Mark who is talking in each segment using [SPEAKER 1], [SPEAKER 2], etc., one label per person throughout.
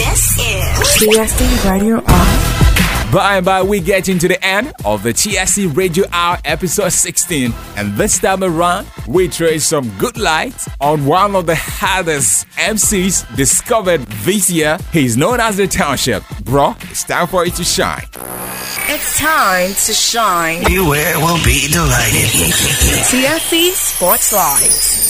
[SPEAKER 1] This is TSC Radio Hour.
[SPEAKER 2] By and by, we get into the end of the TSC Radio Hour episode 16. And this time around, we trace some good light on one of the hardest MCs discovered this year. He's known as the Township. Bro, it's time for you to shine.
[SPEAKER 1] It's time to shine.
[SPEAKER 3] Beware will be delighted.
[SPEAKER 1] TSC Sports Live.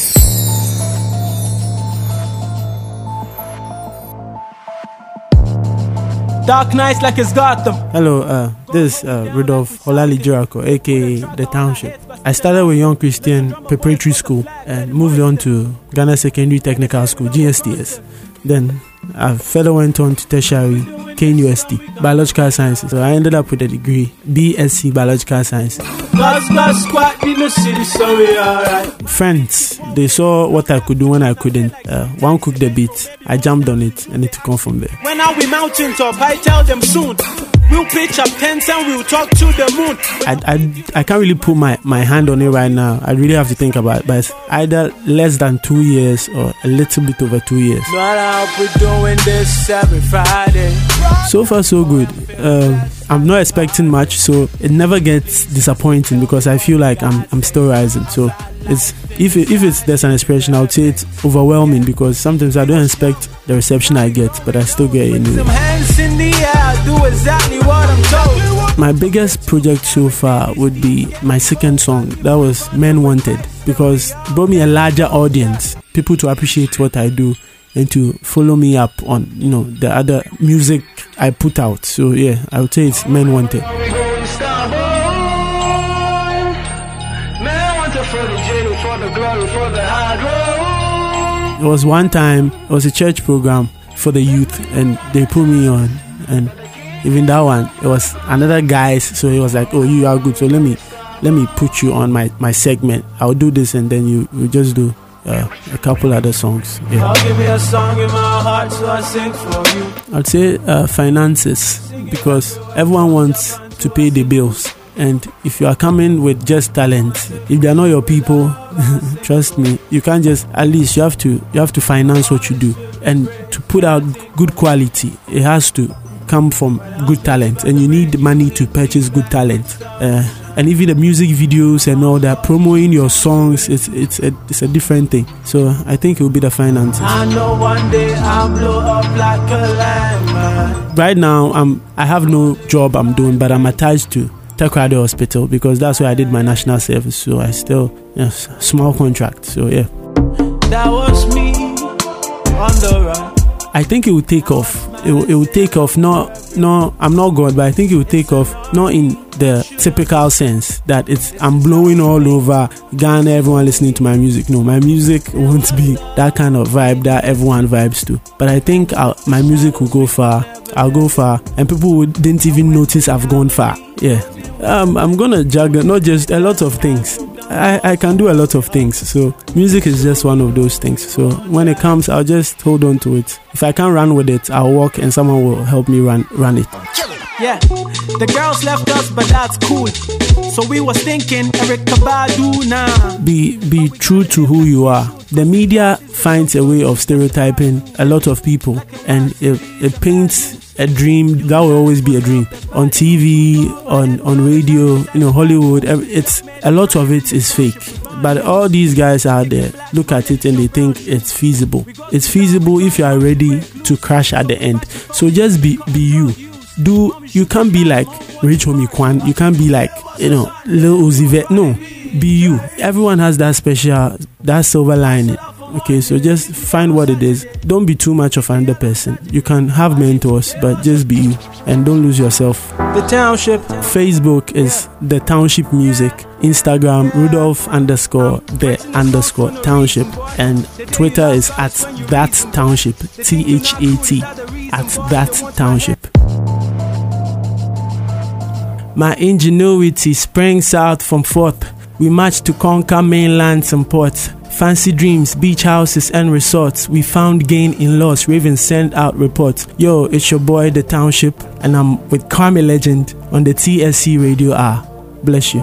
[SPEAKER 4] Dark nights like it's Gotham.
[SPEAKER 5] Hello, uh, this is uh, Rudolph Holali Jericho, aka The Township. I started with Young Christian Preparatory School and moved on to Ghana Secondary Technical School, GSTS. Then I further went on to tertiary KNUST, Biological Sciences. So I ended up with a degree, BSc Biological Sciences.
[SPEAKER 4] squad in the city, so alright.
[SPEAKER 5] Friends, they saw what I could do when I couldn't. Uh, one cooked the beat, I jumped on it, and it took on from there.
[SPEAKER 4] When are we mountain top? I tell them soon. We'll pitch up tents and we'll talk to the moon.
[SPEAKER 5] I, I, I can't really put my, my hand on it right now. I really have to think about it. But it's either less than two years or a little bit over two years.
[SPEAKER 4] But I'll be doing this every Friday.
[SPEAKER 5] So far, so good. Um, I'm not expecting much, so it never gets disappointing because I feel like I'm, I'm still rising. So it's if it, if it's there's an expression, I would say it's overwhelming because sometimes I don't expect the reception I get, but I still get it anyway.
[SPEAKER 4] Exactly what I'm told.
[SPEAKER 5] My biggest project so far would be my second song. That was Men Wanted because it brought me a larger audience, people to appreciate what I do and to follow me up on you know the other music I put out. So yeah, I would say it's Men Wanted. It was one time, it was a church program for the youth, and they put me on, and even that one, it was another guys. So he was like, "Oh, you are good. So let me, let me put you on my my segment. I'll do this, and then you you just do uh, a couple other songs. Yeah.
[SPEAKER 4] I'll give me a song in my heart, so I sing for you.
[SPEAKER 5] I'd say uh, finances because everyone wants to pay the bills. And if you are coming with just talent, if they are not your people, trust me, you can't just. At least you have to you have to finance what you do, and to put out good quality, it has to come from good talent, and you need money to purchase good talent. Uh, and even the music videos and all that, promoting your songs, it's it's a, it's a different thing. So I think it will be the finances.
[SPEAKER 4] I know one day I'll blow up like a.
[SPEAKER 5] Right now, I'm I have no job I'm doing, but I'm attached to Tekrade Hospital because that's where I did my national service. So I still yes, small contract. So yeah.
[SPEAKER 4] That was me on the.
[SPEAKER 5] I think it will take off. It will, it will take off. Not, no, I'm not God, but I think it will take off. Not in the typical sense that it's I'm blowing all over Ghana, everyone listening to my music. No, my music won't be that kind of vibe that everyone vibes to. But I think I'll, my music will go far. I'll go far, and people would, didn't even notice I've gone far. Yeah, um, I'm gonna juggle not just a lot of things. I, I can do a lot of things. So music is just one of those things. So when it comes, I'll just hold on to it. If I can't run with it, I'll walk and someone will help me run run it.
[SPEAKER 4] Yeah, the girls left us, but that's cool. So we was thinking Eric Kabadu now.
[SPEAKER 5] Be be true to who you are. The media finds a way of stereotyping a lot of people, and it, it paints a dream that will always be a dream on TV, on on radio, you know, Hollywood. It's a lot of it is fake. But all these guys out there look at it and they think it's feasible. It's feasible if you are ready to crash at the end. So just be be you. Do you can't be like Rich Homie Quan. You can't be like you know Lil Uzi. No, be you. Everyone has that special that silver lining. Okay, so just find what it is. Don't be too much of another person. You can have mentors, but just be you and don't lose yourself.
[SPEAKER 4] The township.
[SPEAKER 5] Facebook is the Township Music. Instagram Rudolph underscore the underscore Township, and Twitter is at that Township. T H A T at that Township. My ingenuity springs out from forth. We marched to conquer mainlands and ports. Fancy dreams, beach houses, and resorts. We found gain in loss. Ravens sent out reports. Yo, it's your boy, the Township, and I'm with Carmi Legend on the TSC Radio Hour. Bless you.